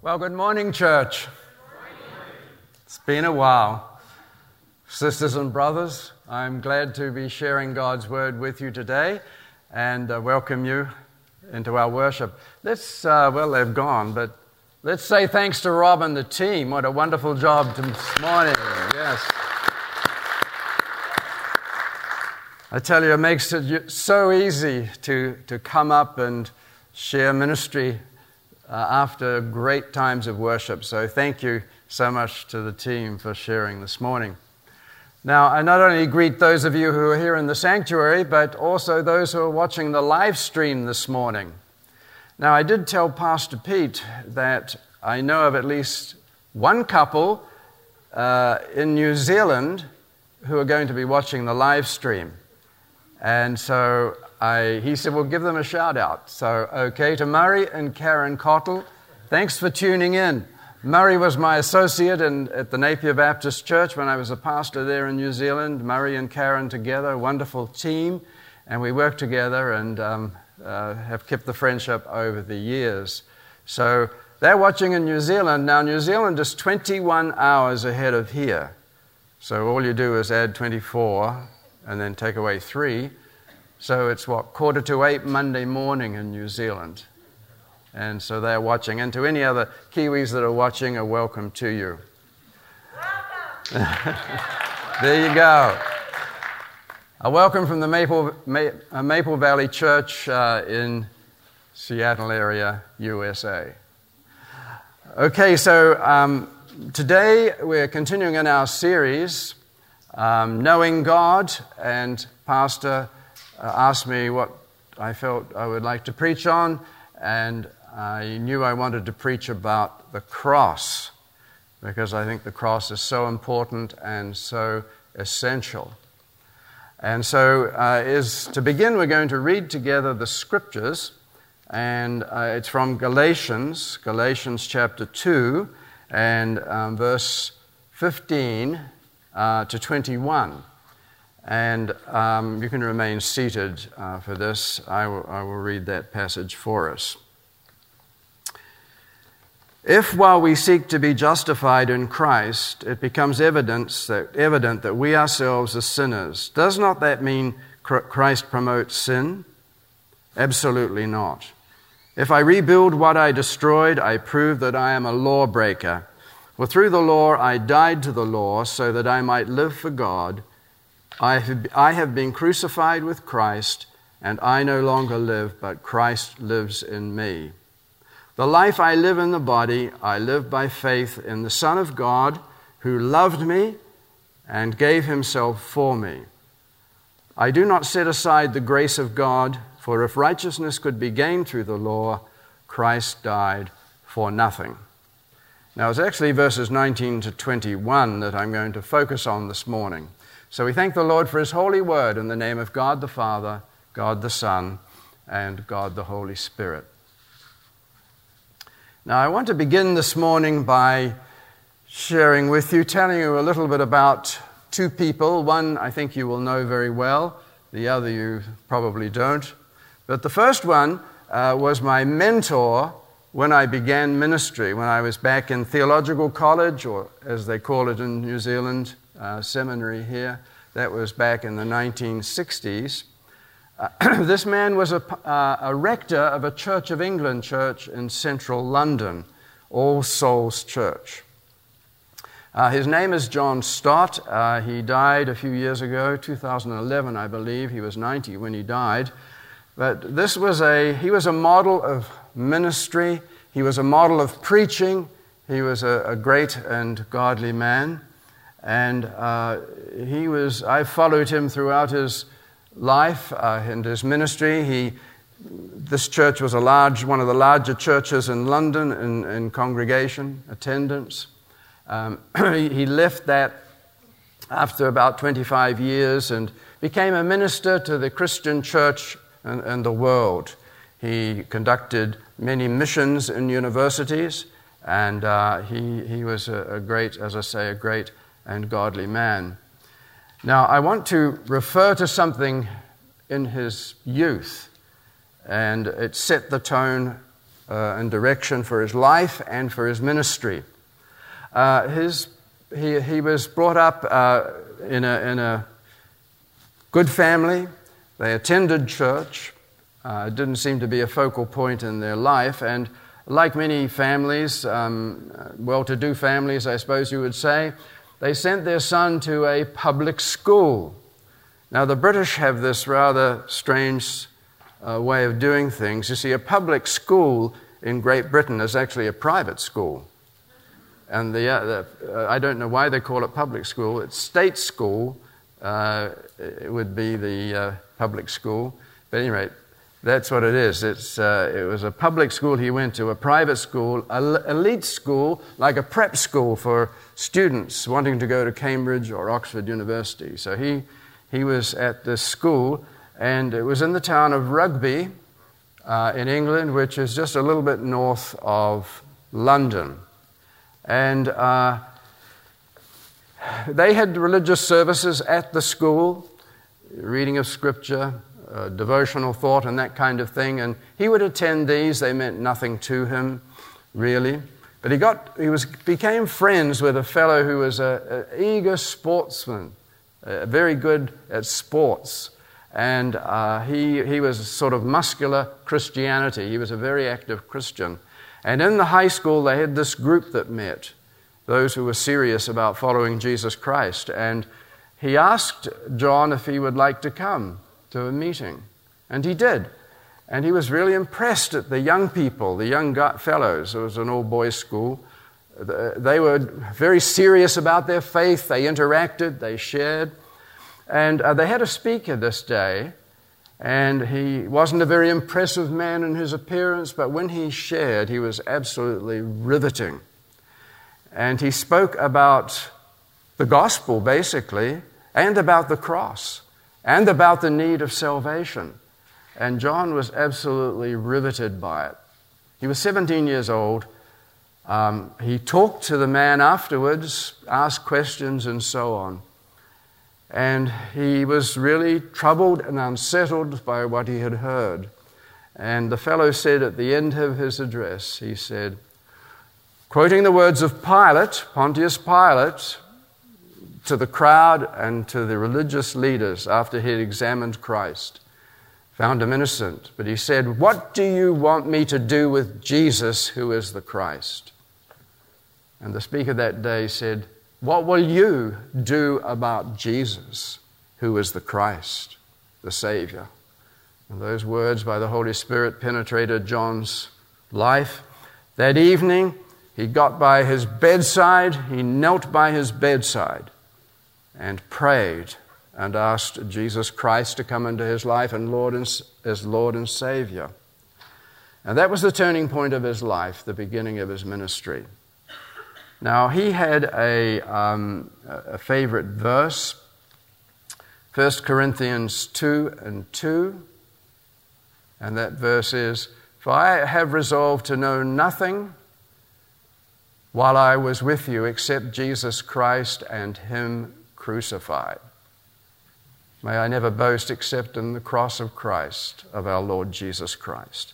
Well, good morning, church. It's been a while. Sisters and brothers, I'm glad to be sharing God's word with you today and uh, welcome you into our worship. Let's, uh, well, they've gone, but let's say thanks to Rob and the team. What a wonderful job this morning. Yes. I tell you, it makes it so easy to, to come up and share ministry uh, after great times of worship. So thank you so much to the team for sharing this morning. Now, I not only greet those of you who are here in the sanctuary, but also those who are watching the live stream this morning. Now, I did tell Pastor Pete that I know of at least one couple uh, in New Zealand who are going to be watching the live stream. And so I, he said, Well, give them a shout out. So, okay, to Murray and Karen Cottle, thanks for tuning in. Murray was my associate in, at the Napier Baptist Church when I was a pastor there in New Zealand. Murray and Karen together, wonderful team, and we worked together and um, uh, have kept the friendship over the years. So they're watching in New Zealand. Now, New Zealand is 21 hours ahead of here. So all you do is add 24 and then take away three. So it's what, quarter to eight Monday morning in New Zealand. And so they're watching. And to any other Kiwis that are watching, a welcome to you. there you go. A welcome from the Maple, uh, Maple Valley Church uh, in Seattle area, USA. Okay, so um, today we're continuing in our series, um, Knowing God, and Pastor asked me what I felt I would like to preach on, and I knew I wanted to preach about the cross because I think the cross is so important and so essential. And so, uh, is to begin, we're going to read together the scriptures, and uh, it's from Galatians, Galatians chapter 2, and um, verse 15 uh, to 21. And um, you can remain seated uh, for this. I will, will read that passage for us. If while we seek to be justified in Christ, it becomes evidence that, evident that we ourselves are sinners, does not that mean Christ promotes sin? Absolutely not. If I rebuild what I destroyed, I prove that I am a lawbreaker. For through the law I died to the law so that I might live for God. I have, I have been crucified with Christ, and I no longer live, but Christ lives in me. The life I live in the body, I live by faith in the Son of God, who loved me and gave himself for me. I do not set aside the grace of God, for if righteousness could be gained through the law, Christ died for nothing. Now, it's actually verses 19 to 21 that I'm going to focus on this morning. So we thank the Lord for his holy word in the name of God the Father, God the Son, and God the Holy Spirit. Now, I want to begin this morning by sharing with you, telling you a little bit about two people. One I think you will know very well, the other you probably don't. But the first one uh, was my mentor when I began ministry, when I was back in theological college, or as they call it in New Zealand, uh, seminary here. That was back in the 1960s. Uh, this man was a, uh, a, rector of a Church of England church in central London, All Souls Church. Uh, his name is John Stott. Uh, he died a few years ago, 2011, I believe. He was 90 when he died. But this was a, he was a model of ministry, he was a model of preaching, he was a, a great and godly man. And uh, he was, I followed him throughout his life uh, and his ministry. He, this church was a large, one of the larger churches in London in, in congregation, attendance. Um, he left that after about 25 years and became a minister to the Christian church and, and the world. He conducted many missions in universities, and uh, he, he was a, a great, as I say, a great and godly man. Now, I want to refer to something in his youth, and it set the tone uh, and direction for his life and for his ministry. Uh, his, he, he was brought up uh, in, a, in a good family. They attended church. Uh, it didn't seem to be a focal point in their life. And like many families, um, well to do families, I suppose you would say, they sent their son to a public school. Now, the British have this rather strange uh, way of doing things. You see, a public school in Great Britain is actually a private school. And the, uh, the, uh, I don't know why they call it public school. It's state school, uh, it would be the uh, public school. But anyway, that's what it is. It's, uh, it was a public school he went to, a private school, an elite school, like a prep school for students wanting to go to Cambridge or Oxford University. So he, he was at this school, and it was in the town of Rugby uh, in England, which is just a little bit north of London. And uh, they had religious services at the school, reading of scripture, uh, devotional thought, and that kind of thing. And he would attend these. They meant nothing to him, really. But he, got, he was, became friends with a fellow who was an eager sportsman, uh, very good at sports. And uh, he, he was sort of muscular Christianity. He was a very active Christian. And in the high school, they had this group that met, those who were serious about following Jesus Christ. And he asked John if he would like to come to a meeting. And he did. And he was really impressed at the young people, the young fellows. It was an all boys school. They were very serious about their faith. They interacted, they shared. And uh, they had a speaker this day, and he wasn't a very impressive man in his appearance, but when he shared, he was absolutely riveting. And he spoke about the gospel, basically, and about the cross, and about the need of salvation. And John was absolutely riveted by it. He was 17 years old. Um, he talked to the man afterwards, asked questions, and so on. And he was really troubled and unsettled by what he had heard. And the fellow said at the end of his address, he said, quoting the words of Pilate, Pontius Pilate, to the crowd and to the religious leaders after he had examined Christ, found him innocent. But he said, What do you want me to do with Jesus, who is the Christ? And the speaker that day said, what will you do about Jesus, who is the Christ, the Savior? And those words by the Holy Spirit penetrated John's life. That evening, he got by his bedside, he knelt by his bedside and prayed and asked Jesus Christ to come into his life and Lord and, as Lord and Savior. And that was the turning point of his life, the beginning of his ministry. Now, he had a, um, a favorite verse, 1 Corinthians 2 and 2. And that verse is For I have resolved to know nothing while I was with you except Jesus Christ and Him crucified. May I never boast except in the cross of Christ, of our Lord Jesus Christ.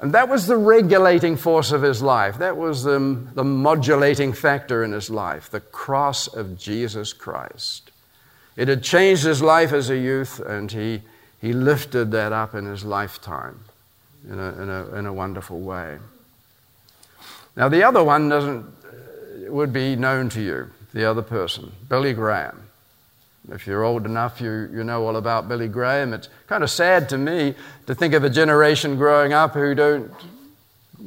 And that was the regulating force of his life. That was the, the modulating factor in his life, the cross of Jesus Christ. It had changed his life as a youth, and he, he lifted that up in his lifetime in a, in a, in a wonderful way. Now, the other one doesn't, would be known to you, the other person, Billy Graham. If you're old enough, you, you know all about Billy Graham. It's kind of sad to me to think of a generation growing up who don't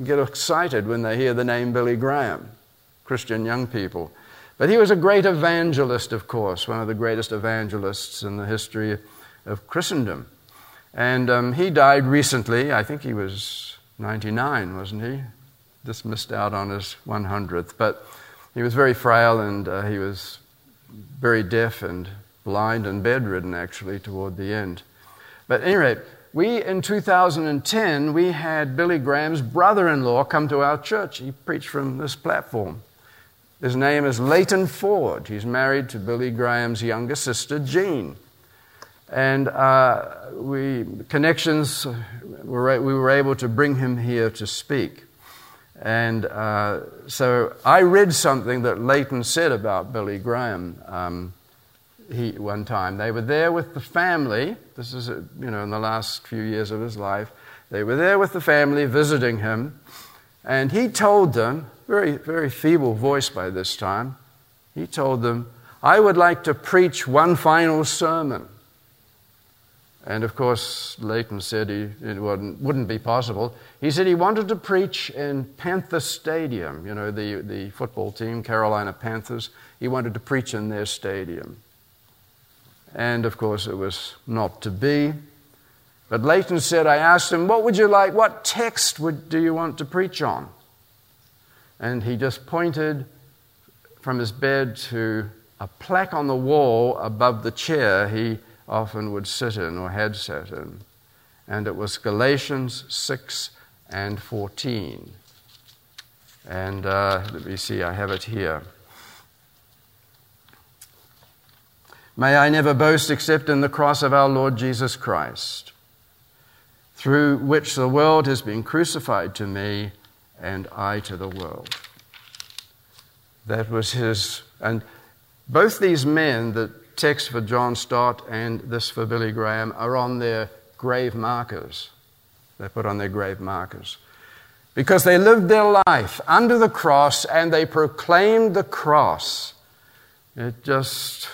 get excited when they hear the name Billy Graham, Christian young people. But he was a great evangelist, of course, one of the greatest evangelists in the history of Christendom. And um, he died recently. I think he was 99, wasn't he? Just missed out on his 100th. But he was very frail and uh, he was very deaf and blind and bedridden actually toward the end. But anyway, we in 2010 we had Billy Graham's brother-in-law come to our church. He preached from this platform. His name is Leighton Ford. He's married to Billy Graham's younger sister, Jean. And uh, we, connections, we were able to bring him here to speak. And uh, so I read something that Leighton said about Billy Graham um, he, one time. They were there with the family. This is, you know, in the last few years of his life. They were there with the family visiting him. And he told them, very, very feeble voice by this time, he told them, I would like to preach one final sermon. And of course, Leighton said he, it wouldn't, be possible. He said he wanted to preach in Panther Stadium, you know, the, the football team, Carolina Panthers. He wanted to preach in their stadium. And of course, it was not to be. But Leighton said, I asked him, What would you like? What text would, do you want to preach on? And he just pointed from his bed to a plaque on the wall above the chair he often would sit in or had sat in. And it was Galatians 6 and 14. And uh, let me see, I have it here. May I never boast except in the cross of our Lord Jesus Christ, through which the world has been crucified to me and I to the world. That was his, and both these men, the text for John Stott and this for Billy Graham, are on their grave markers. They put on their grave markers. Because they lived their life under the cross and they proclaimed the cross. It just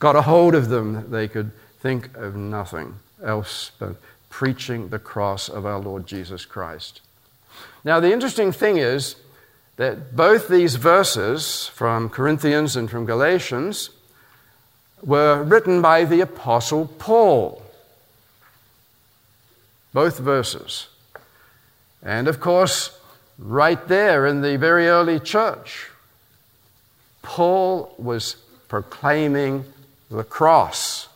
got a hold of them. They could think of nothing else but preaching the cross of our Lord Jesus Christ. Now, the interesting thing is, that both these verses from Corinthians and from Galatians were written by the Apostle Paul. Both verses. And of course, right there in the very early church, Paul was proclaiming the cross.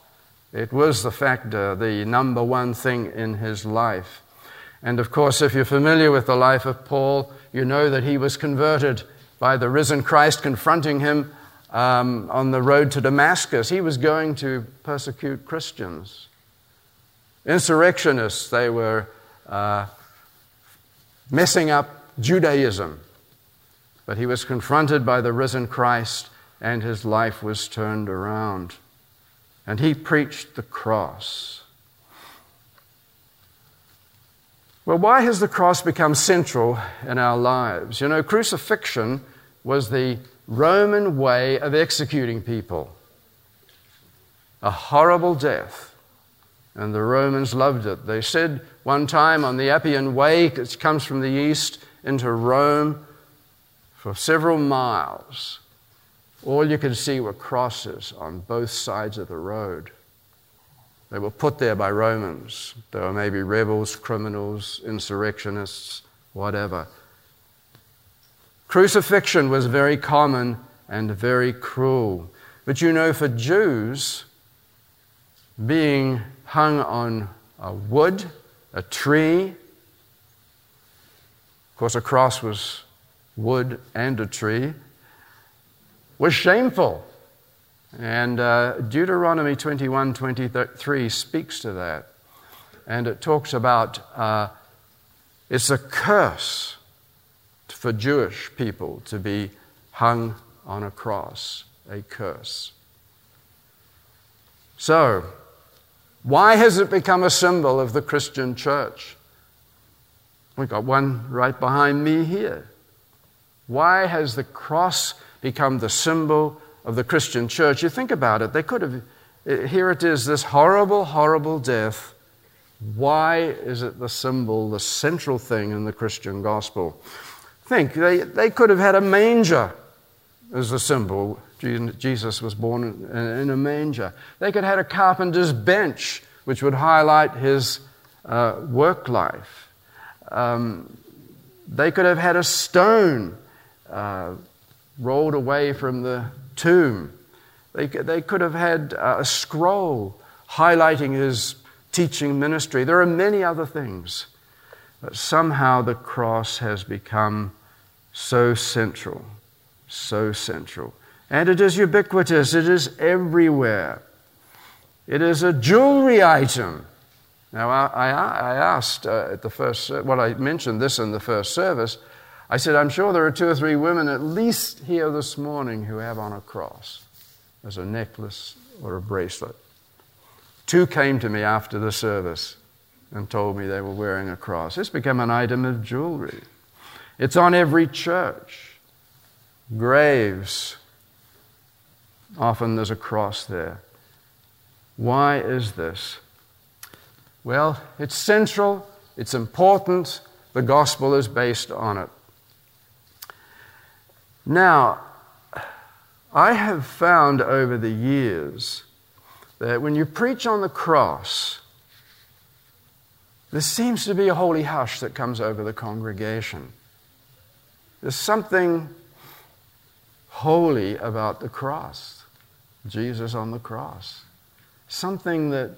It was the factor, uh, the number one thing in his life. And of course, if you're familiar with the life of Paul, you know that he was converted by the risen Christ confronting him um, on the road to Damascus. He was going to persecute Christians. Insurrectionists, they were uh, messing up Judaism. But he was confronted by the risen Christ, and his life was turned around. And he preached the cross. Well, why has the cross become central in our lives? You know, crucifixion was the Roman way of executing people. A horrible death. And the Romans loved it. They said one time on the Appian Way, it comes from the east into Rome, for several miles, all you could see were crosses on both sides of the road. They were put there by Romans. They were maybe rebels, criminals, insurrectionists, whatever. Crucifixion was very common and very cruel. But you know, for Jews, being hung on a wood, a tree, of course, a cross was wood and a tree, was shameful. And uh, Deuteronomy 21 23 speaks to that. And it talks about uh, it's a curse for Jewish people to be hung on a cross, a curse. So, why has it become a symbol of the Christian church? We've got one right behind me here. Why has the cross become the symbol of the Christian church, you think about it, they could have, eh, here it is, this horrible, horrible death. Why is it the symbol, the central thing in the Christian gospel? Think, they, they could have had a manger as a symbol. Jesus was born in, a manger. They could have had a carpenter's bench, which would highlight his uh, work life. Um, they could have had a stone uh, rolled away from the tomb. They, they could have had a scroll highlighting his teaching ministry. There are many other things. But somehow the cross has become so central, so central. And it is ubiquitous, it is everywhere. It is a jewelry item. Now, I, I, I asked uh, at the first, well, I mentioned this in the first service. I said, I'm sure there are two or three women at least here this morning who have on a cross as a necklace or a bracelet. Two came to me after the service and told me they were wearing a cross. It's become an item of jewelry. It's on every church. Graves, often there's a cross there. Why is this? Well, it's central, it's important, the gospel is based on it. Now, I have found over the years that when you preach on the cross, there seems to be a holy hush that comes over the congregation. There's something holy about the cross, Jesus on the cross. Something that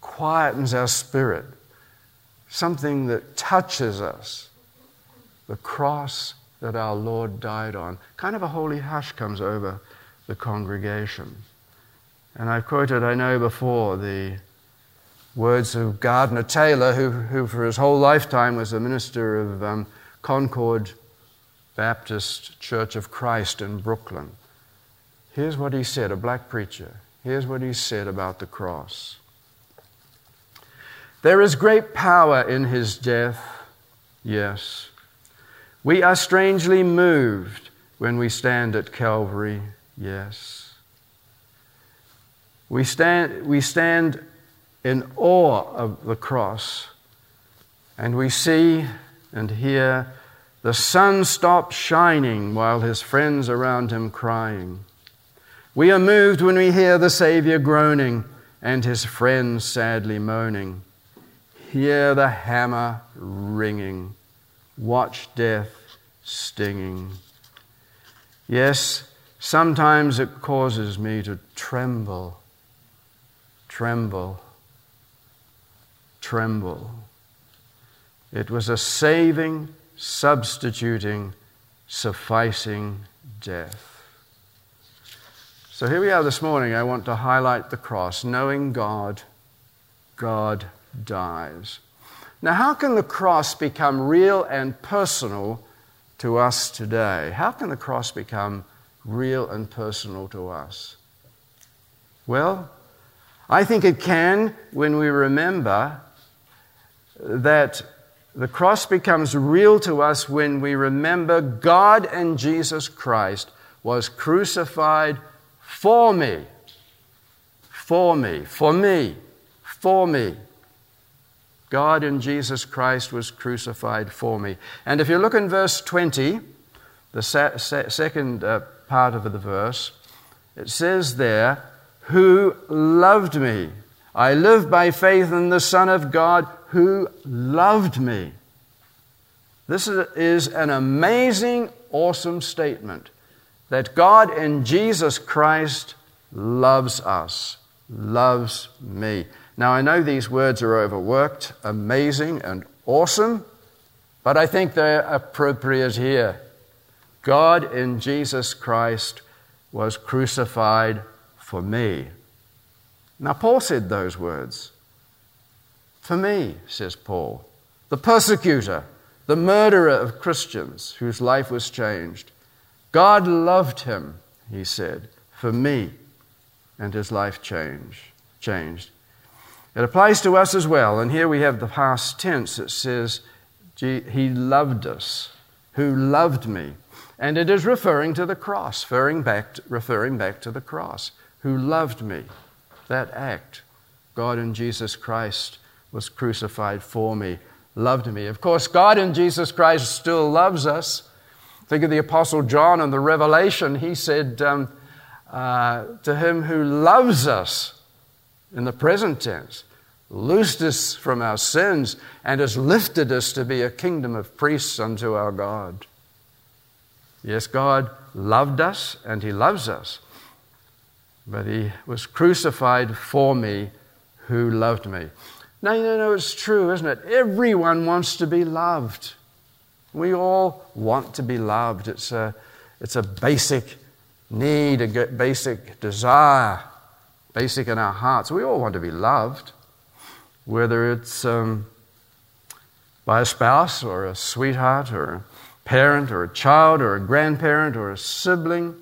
quietens our spirit, something that touches us. The cross that our Lord died on. Kind of a holy hush comes over the congregation. And I quoted, I know before, the words of Gardner Taylor, who, who for his whole lifetime was a minister of um, Concord Baptist Church of Christ in Brooklyn. Here's what he said, a black preacher. Here's what he said about the cross. There is great power in his death, yes. We are strangely moved when we stand at Calvary, yes. We stand, we stand in awe of the cross, and we see and hear the sun stop shining while his friends around him crying. We are moved when we hear the Savior groaning and his friends sadly moaning. Hear the hammer ringing, watch death stinging. Yes, sometimes it causes me to tremble, tremble, tremble. It was a saving, substituting, sufficing death. So here we are this morning. I want to highlight the cross. Knowing God, God dies. Now, how can the cross become real and personal to us today? How can the cross become real and personal to us? Well, I think it can when we remember that the cross becomes real to us when we remember God and Jesus Christ was crucified for me. For me. For me. For me. God in Jesus Christ was crucified for me. And if you look in verse 20, the se- se- second uh, part of the verse, it says there, Who loved me. I live by faith in the Son of God who loved me. This is an amazing, awesome statement that God in Jesus Christ loves us, loves me. Now, I know these words are overworked, amazing, and awesome, but I think they're appropriate here. God in Jesus Christ was crucified for me. Now, Paul said those words. For me, says Paul, the persecutor, the murderer of Christians whose life was changed. God loved him, he said, for me, and his life changed. changed. It applies to us as well. And here we have the past tense. It says, He loved us, who loved me. And it is referring to the cross, referring back, to, referring back to the cross, who loved me. That act. God in Jesus Christ was crucified for me, loved me. Of course, God in Jesus Christ still loves us. Think of the Apostle John and the Revelation. He said, um, uh, To him who loves us, in the present tense, loosed us from our sins and has lifted us to be a kingdom of priests unto our God. Yes, God loved us and He loves us, but He was crucified for me who loved me. Now, you know, it's true, isn't it? Everyone wants to be loved. We all want to be loved. It's a, it's a basic need, a basic desire. basic in our hearts. We all want to be loved, whether it's um, by a spouse or a sweetheart or a parent or a child or a grandparent or a sibling,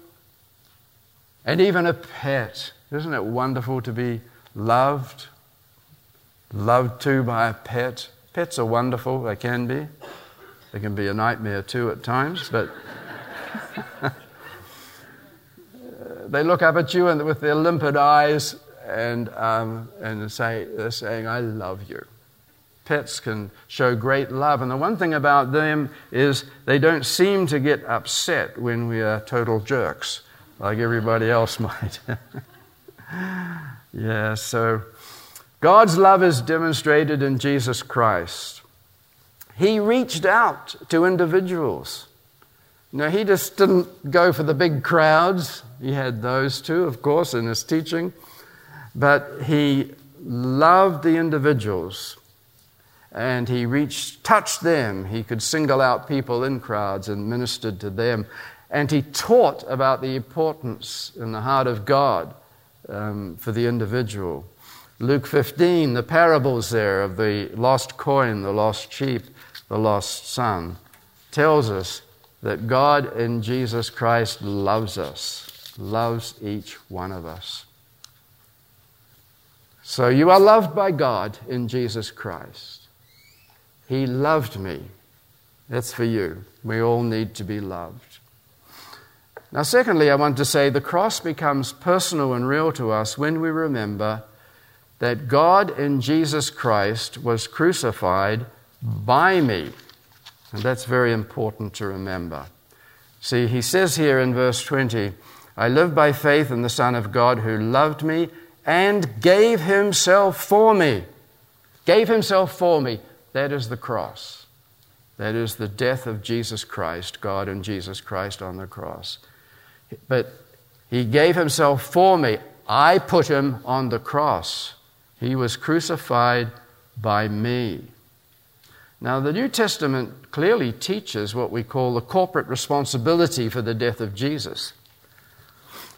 and even a pet. Isn't it wonderful to be loved? Loved too by a pet. Pets are wonderful, they can be. They can be a nightmare too at times, but they look up at you and with their limpid eyes and, um, and say, they're saying, I love you. Pets can show great love. And the one thing about them is they don't seem to get upset when we are total jerks, like everybody else might. yeah, so God's love is demonstrated in Jesus Christ. He reached out to individuals. Now, he just didn't go for the big crowds. He had those too, of course, in his teaching. But he loved the individuals and he reached, touched them. He could single out people in crowds and ministered to them. And he taught about the importance in the heart of God um, for the individual. Luke 15, the parables there of the lost coin, the lost sheep, the lost son, tells us that God in Jesus Christ loves us, loves each one of us. So you are loved by God in Jesus Christ. He loved me. That's for you. We all need to be loved. Now, secondly, I want to say the cross becomes personal and real to us when we remember that God in Jesus Christ was crucified by me. And that's very important to remember. See, he says here in verse 20, I live by faith in the Son of God who loved me and gave himself for me. Gave himself for me. That is the cross. That is the death of Jesus Christ, God and Jesus Christ on the cross. But he gave himself for me. I put him on the cross. He was crucified by me. Now, the New Testament clearly teaches what we call the corporate responsibility for the death of Jesus.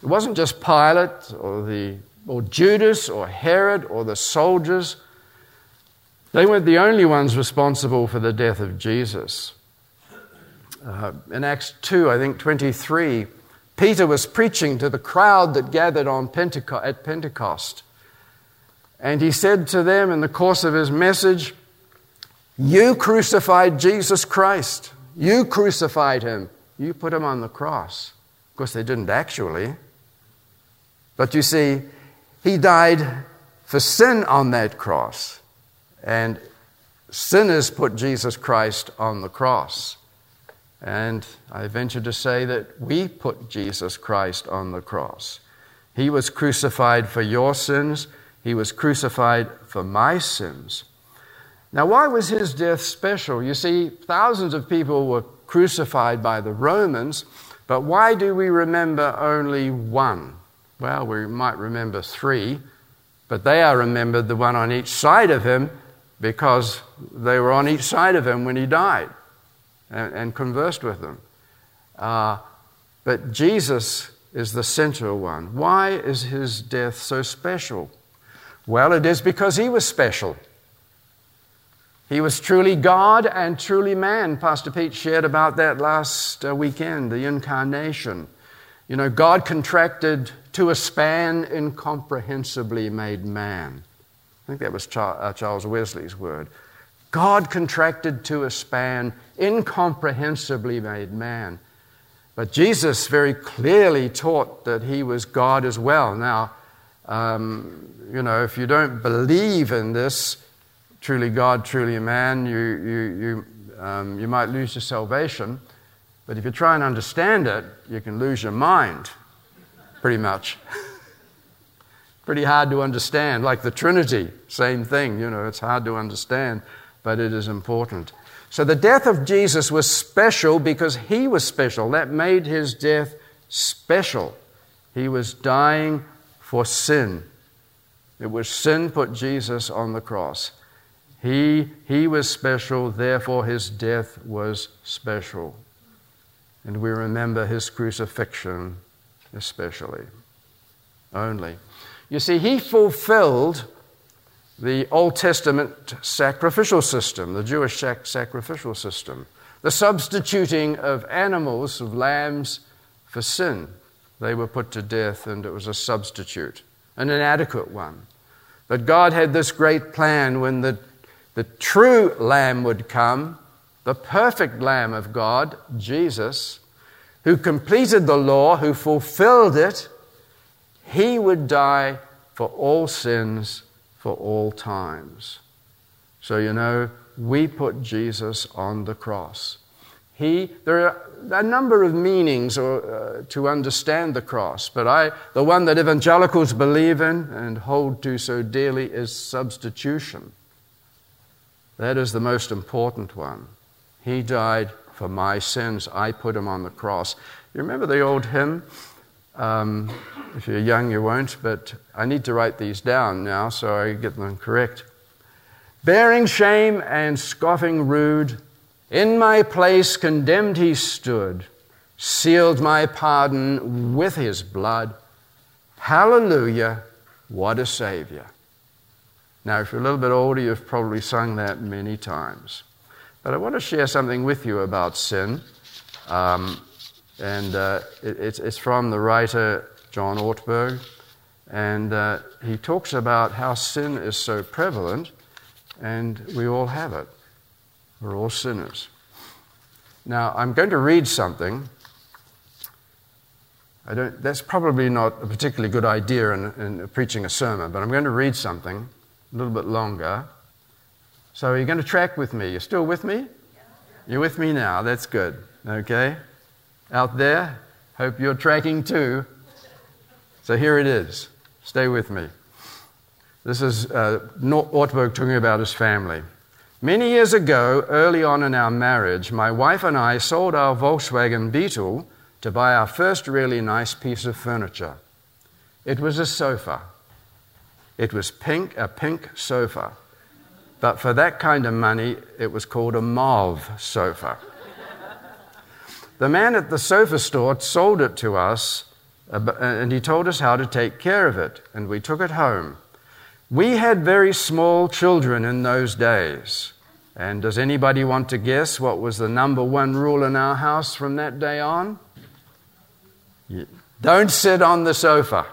It wasn't just Pilate or, the, or Judas or Herod or the soldiers. They weren't the only ones responsible for the death of Jesus. Uh, in Acts 2, I think 23, Peter was preaching to the crowd that gathered on Pentecost, at Pentecost. And he said to them in the course of his message, you crucified Jesus Christ. You crucified him. You put him on the cross. Of course, they didn't actually. But you see, he died for sin on that cross. And sinners put Jesus Christ on the cross. And I venture to say that we put Jesus Christ on the cross. He was crucified for your sins, He was crucified for my sins. Now, why was his death special? You see, thousands of people were crucified by the Romans, but why do we remember only one? Well, we might remember three, but they are remembered the one on each side of him because they were on each side of him when he died and, and conversed with them. Uh, but Jesus is the central one. Why is his death so special? Well, it is because he was special. He was truly God and truly man. Pastor Pete shared about that last uh, weekend, the incarnation. You know, God contracted to a span incomprehensibly made man. I think that was uh, Charles Wesley's word. God contracted to a span incomprehensibly made man. But Jesus very clearly taught that he was God as well. Now, um, you know, if you don't believe in this, truly God, truly man, you, you, you, um, you might lose your salvation. But if you try and understand it, you can lose your mind, pretty much. pretty hard to understand. Like the Trinity, same thing, you know, it's hard to understand, but it is important. So the death of Jesus was special because he was special. That made his death special. He was dying for sin. It was sin put Jesus on the cross. He, he was special, therefore his death was special. And we remember his crucifixion especially. Only. You see, he fulfilled the Old Testament sacrificial system, the Jewish sacrificial system, the substituting of animals, of lambs, for sin. They were put to death, and it was a substitute, an inadequate one. But God had this great plan when the, the true Lamb would come, the perfect Lamb of God, Jesus, who completed the law, who fulfilled it, he would die for all sins for all times. So, you know, we put Jesus on the cross. He, there are a number of meanings or, uh, to understand the cross, but I, the one that evangelicals believe in and hold to so dearly is substitution. That is the most important one. He died for my sins. I put him on the cross. You remember the old hymn? Um, if you're young, you won't, but I need to write these down now so I get them correct. Bearing shame and scoffing rude, in my place condemned he stood, sealed my pardon with his blood. Hallelujah, what a Savior. Now, if you're a little bit older, you've probably sung that many times. But I want to share something with you about sin. Um, and uh, it, it's, it's, from the writer John Ortberg. And uh, he talks about how sin is so prevalent, and we all have it. We're all sinners. Now, I'm going to read something. I don't, that's probably not a particularly good idea in, in preaching a sermon, but I'm going to read something a little bit longer. So, you're going to track with me. You're still with me? You're with me now. That's good. Okay? out there. Hope you're tracking too. So here it is. Stay with me. This is uh, Ortberg talking about his family. Many years ago, early on in our marriage, my wife and I sold our Volkswagen Beetle to buy our first really nice piece of furniture. It was a sofa. It was pink, a pink sofa. But for that kind of money, it was called a mauve sofa. The man at the sofa store sold it to us, and he told us how to take care of it, and we took it home. We had very small children in those days. And does anybody want to guess what was the number one rule in our house from that day on? Don't sit on the sofa.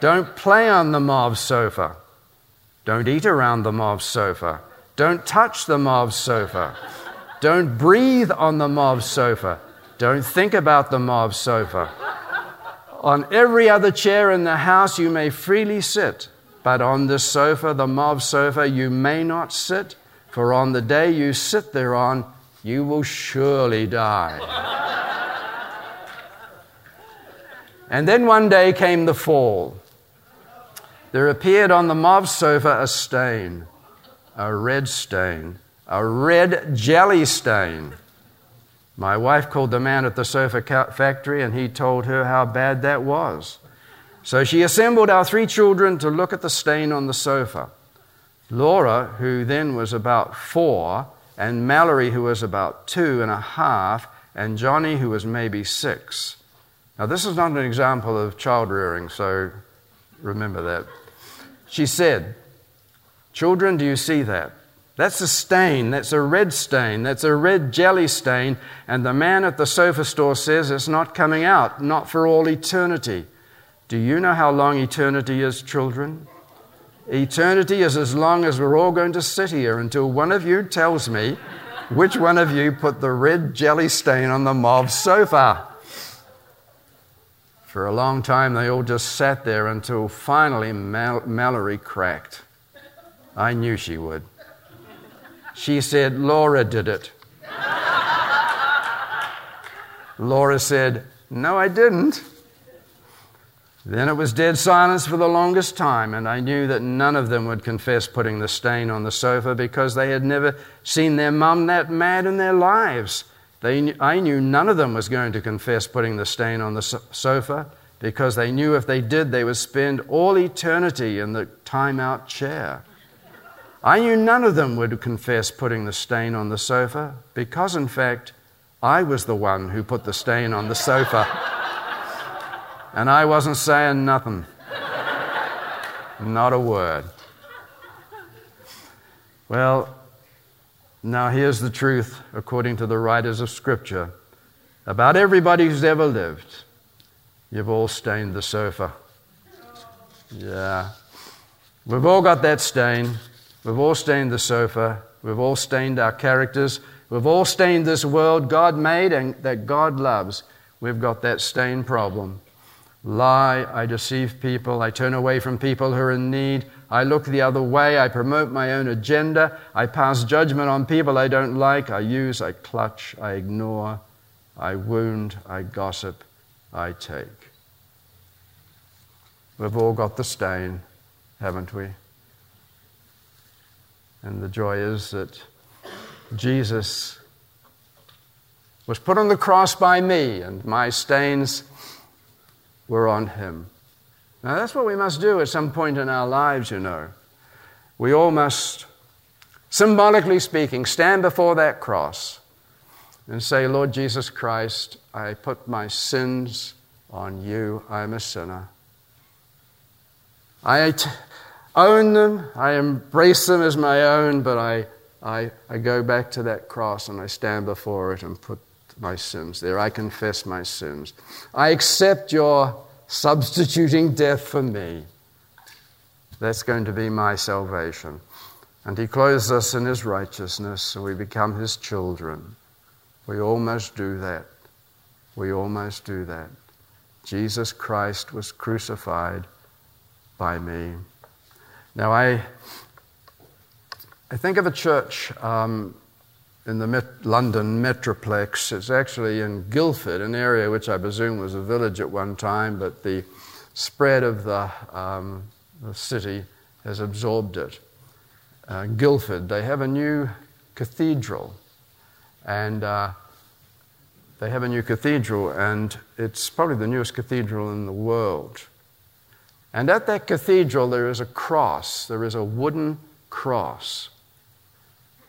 Don't play on the mauve sofa. Don't eat around the mauve sofa. Don't touch the mauve sofa. Don't breathe on the mauve sofa. Don't think about the mauve sofa. On every other chair in the house, you may freely sit, but on this sofa, the mauve sofa, you may not sit, for on the day you sit thereon, you will surely die. and then one day came the fall. There appeared on the mauve sofa a stain, a red stain a red jelly stain. My wife called the man at the sofa factory and he told her how bad that was. So she assembled our three children to look at the stain on the sofa. Laura, who then was about four, and Mallory, who was about two and a half, and Johnny, who was maybe six. Now, this is not an example of child rearing, so remember that. She said, Children, do you see that? That's a stain. That's a red stain. That's a red jelly stain. And the man at the sofa store says it's not coming out, not for all eternity. Do you know how long eternity is, children? Eternity is as long as we're all going to sit here until one of you tells me which one of you put the red jelly stain on the mauve sofa. For a long time, they all just sat there until finally Mal- Mallory cracked. I knew she would. She said, Laura did it. Laura said, No, I didn't. Then it was dead silence for the longest time, and I knew that none of them would confess putting the stain on the sofa because they had never seen their mum that mad in their lives. I knew none of them was going to confess putting the stain on the so- sofa because they knew if they did, they would spend all eternity in the timeout chair. I knew none of them would confess putting the stain on the sofa because, in fact, I was the one who put the stain on the sofa. and I wasn't saying nothing. Not a word. Well, now here's the truth according to the writers of Scripture about everybody who's ever lived. You've all stained the sofa. Yeah. We've all got that stain. We've all stained the sofa. We've all stained our characters. We've all stained this world God made and that God loves. We've got that stain problem. Lie, I deceive people, I turn away from people who are in need, I look the other way, I promote my own agenda, I pass judgment on people I don't like, I use, I clutch, I ignore, I wound, I gossip, I take. We've all got the stain, haven't we? And the joy is that Jesus was put on the cross by me, and my stains were on him. Now, that's what we must do at some point in our lives, you know. We all must, symbolically speaking, stand before that cross and say, Lord Jesus Christ, I put my sins on you. I'm a sinner. I t- own them, I embrace them as my own, but I, I, I go back to that cross and I stand before it and put my sins there. I confess my sins. I accept your substituting death for me. That's going to be my salvation. And he clothes us in his righteousness, so we become his children. We almost do that. We almost do that. Jesus Christ was crucified by me. Now, I, I think of a church um, in the Met- London Metroplex. It's actually in Guildford, an area which I presume was a village at one time, but the spread of the, um, the city has absorbed it. Uh, Guildford, they have a new cathedral, and uh, they have a new cathedral, and it's probably the newest cathedral in the world. And at that cathedral, there is a cross, there is a wooden cross.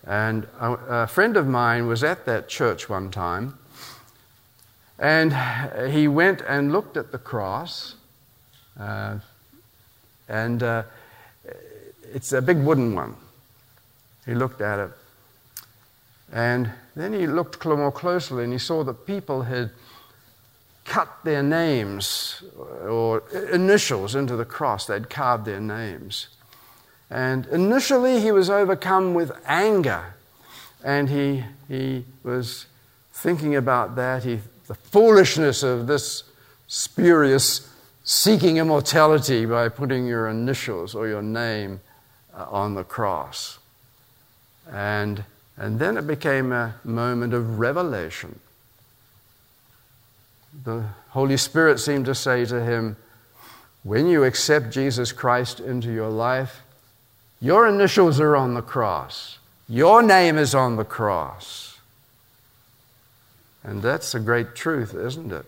And a, a, friend of mine was at that church one time, and he went and looked at the cross, uh, and uh, it's a big wooden one. He looked at it, and then he looked more closely, and he saw that people had cut their names or initials into the cross. They'd carved their names. And initially, he was overcome with anger. And he, he was thinking about that, he, the foolishness of this spurious seeking immortality by putting your initials or your name uh, on the cross. And, and then it became a moment of revelation. The Holy Spirit seemed to say to him, When you accept Jesus Christ into your life, your initials are on the cross. Your name is on the cross. And that's a great truth, isn't it?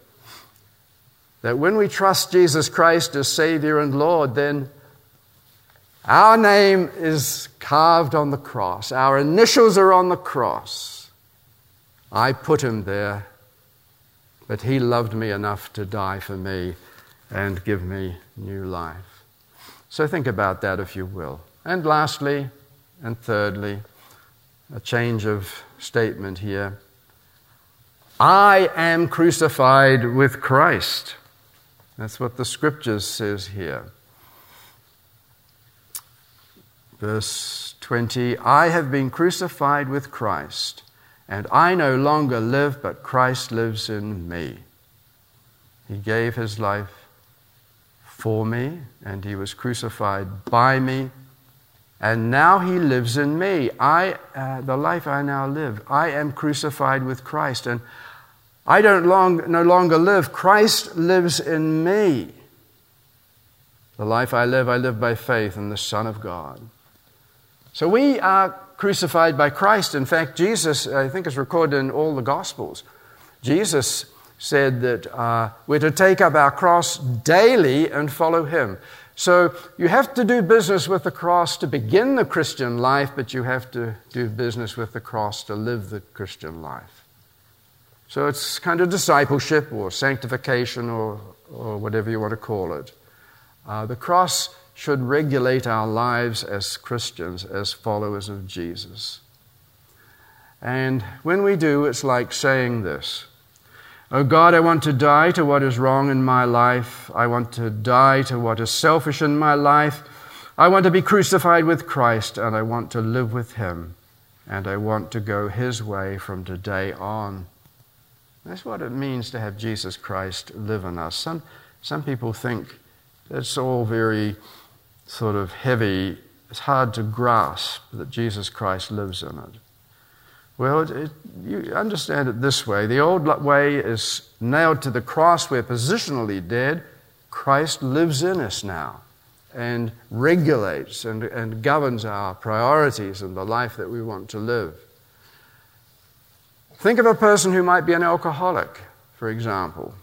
That when we trust Jesus Christ as Savior and Lord, then our name is carved on the cross. Our initials are on the cross. I put him there, but he loved me enough to die for me and give me new life. So think about that if you will. And lastly, and thirdly, a change of statement here. I am crucified with Christ. That's what the scriptures says here. Verse 20 I have been crucified with Christ, and I no longer live, but Christ lives in me. He gave his life for me, and he was crucified by me and now he lives in me. I, uh, the life I now live, I am crucified with Christ. And I don't long, no longer live. Christ lives in me. The life I live, I live by faith in the Son of God. So we are crucified by Christ. In fact, Jesus, I think it's recorded in all the Gospels, Jesus said that uh, we're to take up our cross daily and follow him. So you have to do business with the cross to begin the Christian life, but you have to do business with the cross to live the Christian life. So it's kind of discipleship or sanctification or, or whatever you want to call it. Uh, the cross should regulate our lives as Christians, as followers of Jesus. And when we do, it's like saying this Oh God, I want to die to what is wrong in my life. I want to die to what is selfish in my life. I want to be crucified with Christ, and I want to live with Him, and I want to go His way from today on. That's what it means to have Jesus Christ live in us. Some, some people think it's all very sort of heavy. It's hard to grasp that Jesus Christ lives in it. Well, it, it, you understand it this way the old way is nailed to the cross, we're positionally dead. Christ lives in us now and regulates and, and governs our priorities and the life that we want to live. Think of a person who might be an alcoholic, for example.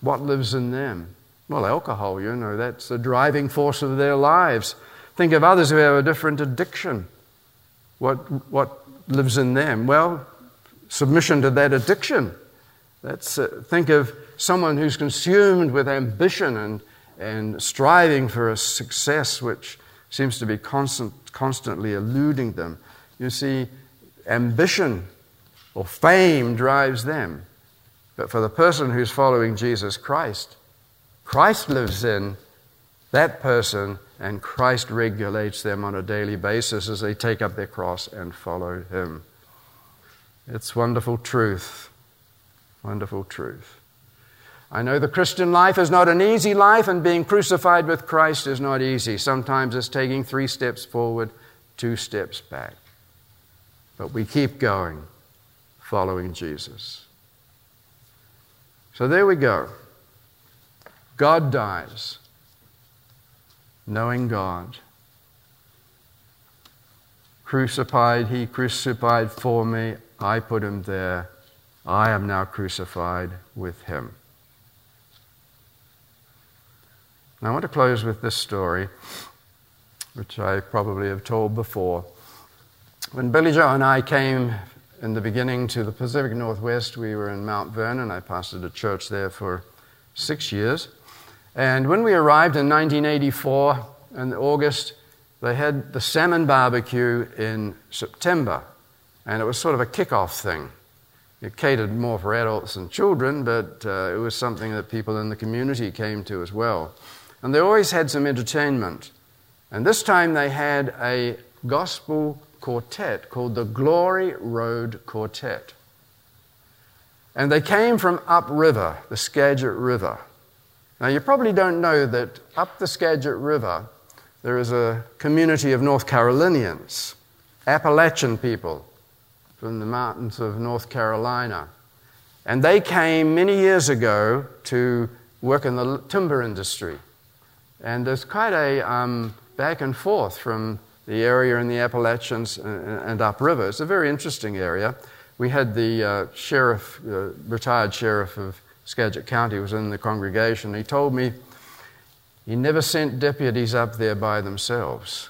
What lives in them? Well, alcohol, you know, that's the driving force of their lives. Think of others who have a different addiction. What, what lives in them? Well, submission to that addiction. That's, uh, think of someone who's consumed with ambition and, and striving for a success which seems to be constant, constantly eluding them. You see, ambition or fame drives them. But for the person who's following Jesus Christ, Christ lives in that person, and Christ regulates them on a daily basis as they take up their cross and follow Him. It's wonderful truth. Wonderful truth. I know the Christian life is not an easy life, and being crucified with Christ is not easy. Sometimes it's taking three steps forward, two steps back. But we keep going, following Jesus. So there we go. God dies, knowing God. Crucified, He crucified for me. I put Him there. I am now crucified with Him. Now, I want to close with this story, which I probably have told before. When Billy Joe and I came in the beginning to the Pacific Northwest, we were in Mount Vernon. I pastored a church there for six years. And when we arrived in 1984, in August, they had the salmon barbecue in September. And it was sort of a kickoff thing. It catered more for adults and children, but uh, it was something that people in the community came to as well. And they always had some entertainment. And this time they had a gospel quartet called the Glory Road Quartet. And they came from upriver, the Skagit River. Now, you probably don't know that up the Skagit River, there is a community of North Carolinians, Appalachian people from the mountains of North Carolina. And they came many years ago to work in the timber industry. And there's quite a um, back and forth from the area in the Appalachians and, and upriver. It's a very interesting area. We had the uh, sheriff, uh, retired sheriff of Skagit County was in the congregation. He told me he never sent deputies up there by themselves.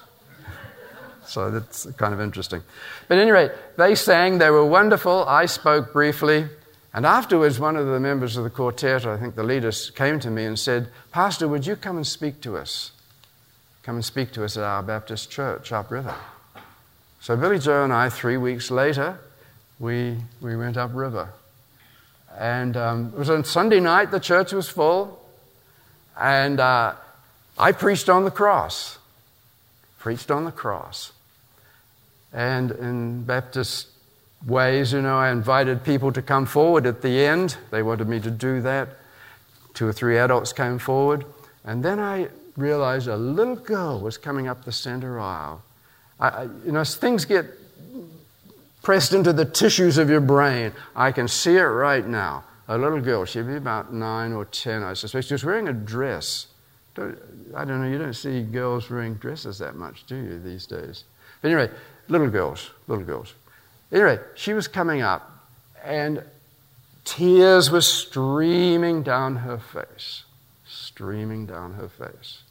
so that's kind of interesting. But anyway, they sang, they were wonderful. I spoke briefly. And afterwards, one of the members of the quartet, I think the leaders, came to me and said, Pastor, would you come and speak to us? Come and speak to us at our Baptist church upriver. So Billy Joe and I, three weeks later, we, we went upriver. And um, it was on Sunday night, the church was full, and uh, I preached on the cross. Preached on the cross. And in Baptist ways, you know, I invited people to come forward at the end. They wanted me to do that. Two or three adults came forward. And then I realized a little girl was coming up the center aisle. I, you know, things get pressed into the tissues of your brain. I can see it right now. A little girl, she'd be about nine or ten, I suspect. She was wearing a dress. Don't, I don't know, you don't see girls wearing dresses that much, do you, these days? Anyway, little girls, little girls. Anyway, she was coming up, and tears were streaming down her face, streaming down her face.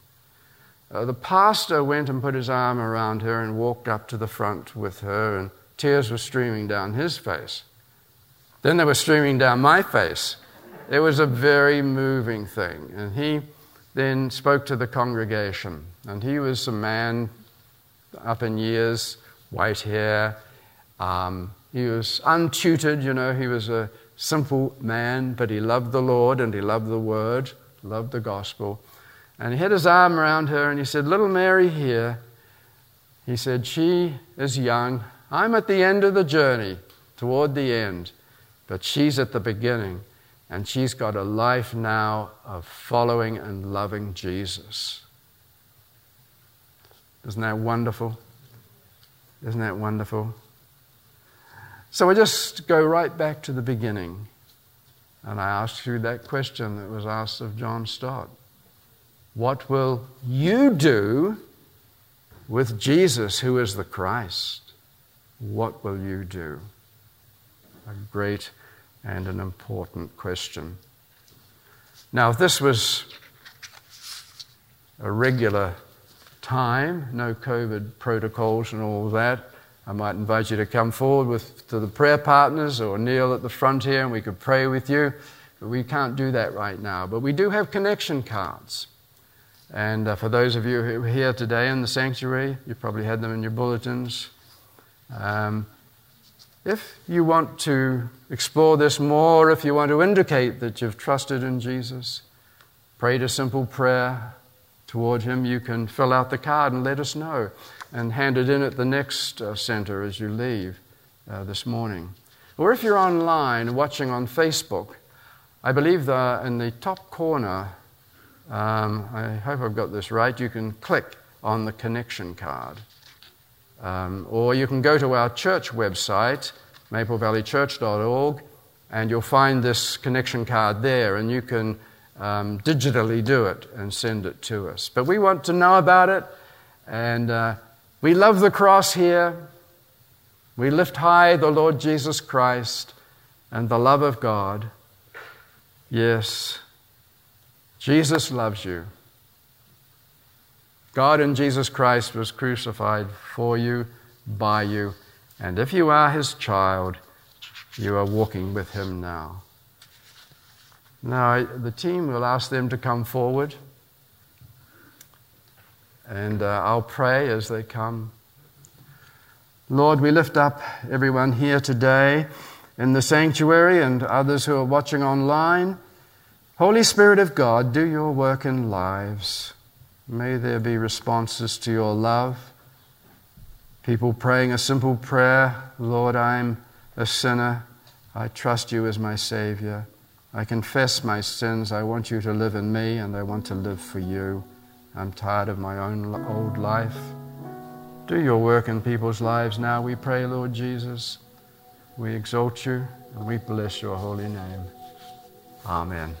Uh, the pastor went and put his arm around her and walked up to the front with her and Tears were streaming down his face. Then they were streaming down my face. It was a very moving thing. And he then spoke to the congregation. And he was a man up in years, white hair. Um, he was untutored, you know, he was a simple man, but he loved the Lord and he loved the word, loved the gospel. And he had his arm around her and he said, Little Mary here, he said, She is young. I'm at the end of the journey, toward the end, but she's at the beginning. And she's got a life now of following and loving Jesus. Isn't that wonderful? Isn't that wonderful? So we just go right back to the beginning. And I ask you that question that was asked of John Stott What will you do with Jesus, who is the Christ, what will you do? A great and an important question. Now, if this was a regular time, no COVID protocols and all that, I might invite you to come forward with, to the prayer partners or kneel at the front here and we could pray with you. But we can't do that right now. But we do have connection cards. And uh, for those of you who are here today in the sanctuary, you probably had them in your bulletins. Um, if you want to explore this more, if you want to indicate that you've trusted in Jesus, prayed a simple prayer toward Him, you can fill out the card and let us know and hand it in at the next uh, center as you leave uh, this morning. Or if you're online watching on Facebook, I believe the, in the top corner um, I hope I've got this right. You can click on the connection card. Um, or you can go to our church website, maplevalleychurch.org, and you'll find this connection card there, and you can um, digitally do it and send it to us. But we want to know about it, and uh, we love the cross here. We lift high the Lord Jesus Christ and the love of God. Yes. Jesus loves you. God in Jesus Christ was crucified for you, by you, and if you are his child, you are walking with him now. Now, the team will ask them to come forward, and uh, I'll pray as they come. Lord, we lift up everyone here today in the sanctuary and others who are watching online. Holy Spirit of God, do your work in lives. May there be responses to your love. People praying a simple prayer Lord, I'm a sinner. I trust you as my Savior. I confess my sins. I want you to live in me, and I want to live for you. I'm tired of my own old life. Do your work in people's lives now, we pray, Lord Jesus. We exalt you and we bless your holy name. Amen.